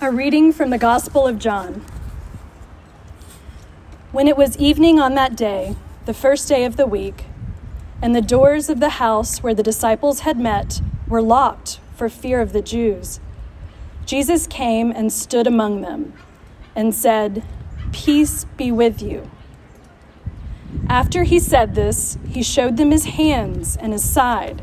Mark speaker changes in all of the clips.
Speaker 1: A reading from the Gospel of John. When it was evening on that day, the first day of the week, and the doors of the house where the disciples had met were locked for fear of the Jews, Jesus came and stood among them and said, Peace be with you. After he said this, he showed them his hands and his side.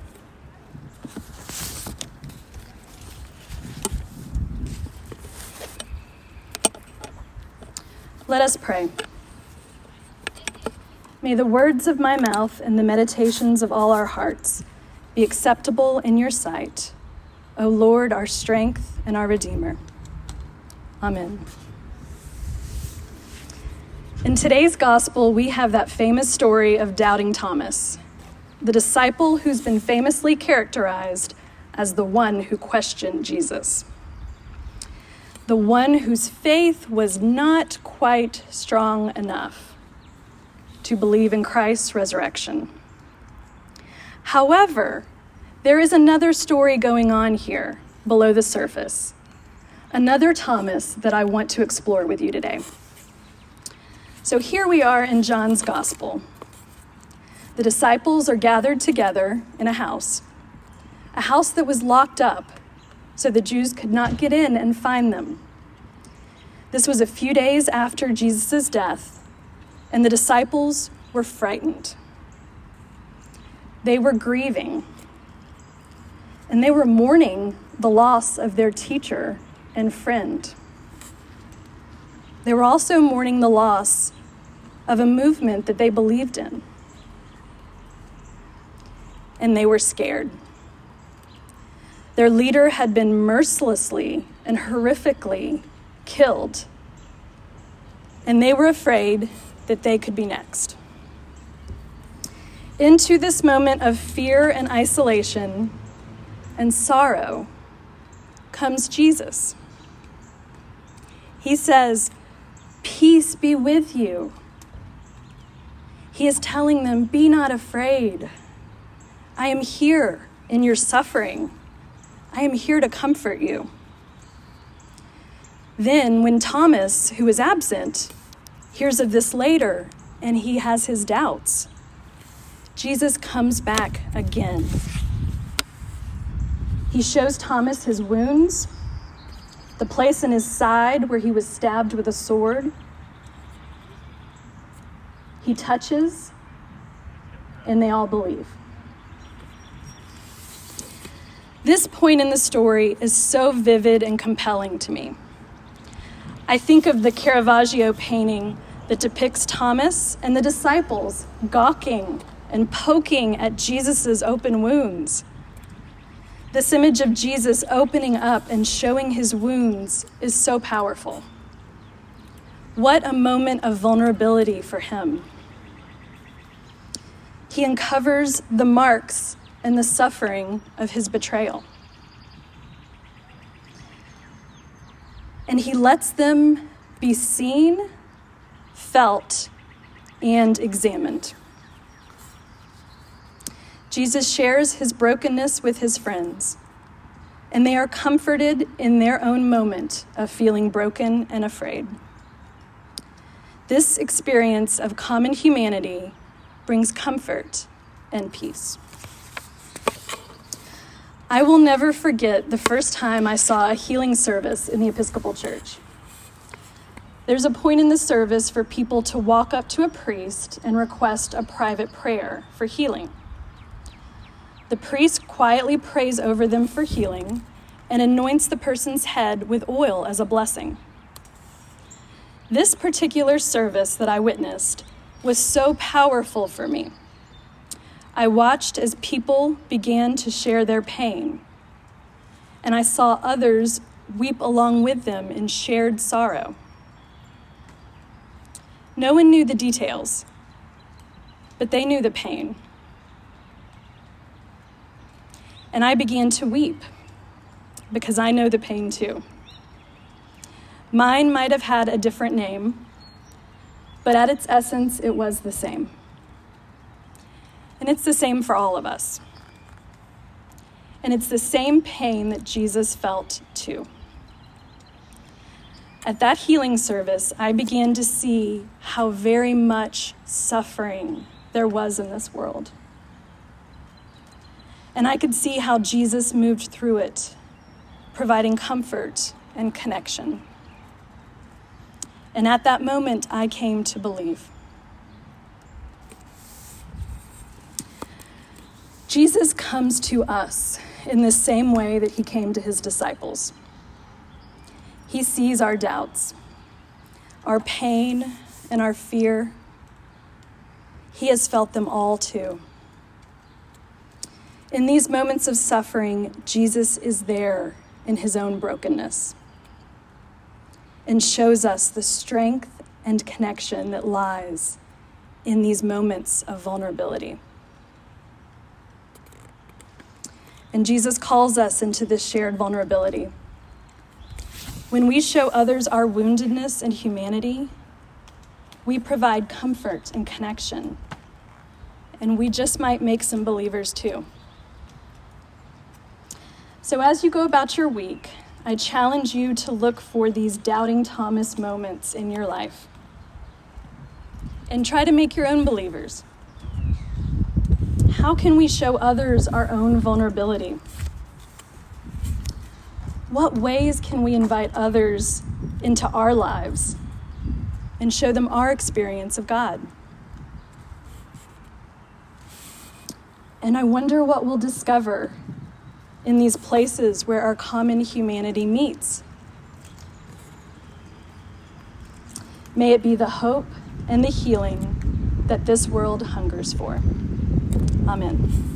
Speaker 1: Let us pray. May the words of my mouth and the meditations of all our hearts be acceptable in your sight, O Lord, our strength and our Redeemer. Amen. In today's gospel, we have that famous story of doubting Thomas, the disciple who's been famously characterized as the one who questioned Jesus the one whose faith was not quite strong enough to believe in Christ's resurrection. However, there is another story going on here below the surface, another Thomas that I want to explore with you today. So here we are in John's Gospel. The disciples are gathered together in a house, a house that was locked up so the Jews could not get in and find them. This was a few days after Jesus' death, and the disciples were frightened. They were grieving, and they were mourning the loss of their teacher and friend. They were also mourning the loss of a movement that they believed in. And they were scared. Their leader had been mercilessly and horrifically killed, and they were afraid that they could be next. Into this moment of fear and isolation and sorrow comes Jesus. He says, Peace be with you. He is telling them, Be not afraid. I am here in your suffering. I am here to comfort you. Then, when Thomas, who is absent, hears of this later and he has his doubts, Jesus comes back again. He shows Thomas his wounds, the place in his side where he was stabbed with a sword. He touches, and they all believe. This point in the story is so vivid and compelling to me. I think of the Caravaggio painting that depicts Thomas and the disciples gawking and poking at Jesus' open wounds. This image of Jesus opening up and showing his wounds is so powerful. What a moment of vulnerability for him. He uncovers the marks and the suffering of his betrayal. And he lets them be seen, felt, and examined. Jesus shares his brokenness with his friends, and they are comforted in their own moment of feeling broken and afraid. This experience of common humanity brings comfort and peace. I will never forget the first time I saw a healing service in the Episcopal Church. There's a point in the service for people to walk up to a priest and request a private prayer for healing. The priest quietly prays over them for healing and anoints the person's head with oil as a blessing. This particular service that I witnessed was so powerful for me. I watched as people began to share their pain, and I saw others weep along with them in shared sorrow. No one knew the details, but they knew the pain. And I began to weep because I know the pain too. Mine might have had a different name, but at its essence, it was the same. And it's the same for all of us. And it's the same pain that Jesus felt too. At that healing service, I began to see how very much suffering there was in this world. And I could see how Jesus moved through it, providing comfort and connection. And at that moment, I came to believe. Jesus comes to us in the same way that he came to his disciples. He sees our doubts, our pain, and our fear. He has felt them all too. In these moments of suffering, Jesus is there in his own brokenness and shows us the strength and connection that lies in these moments of vulnerability. And Jesus calls us into this shared vulnerability. When we show others our woundedness and humanity, we provide comfort and connection. And we just might make some believers too. So, as you go about your week, I challenge you to look for these doubting Thomas moments in your life and try to make your own believers. How can we show others our own vulnerability? What ways can we invite others into our lives and show them our experience of God? And I wonder what we'll discover in these places where our common humanity meets. May it be the hope and the healing that this world hungers for. Amen.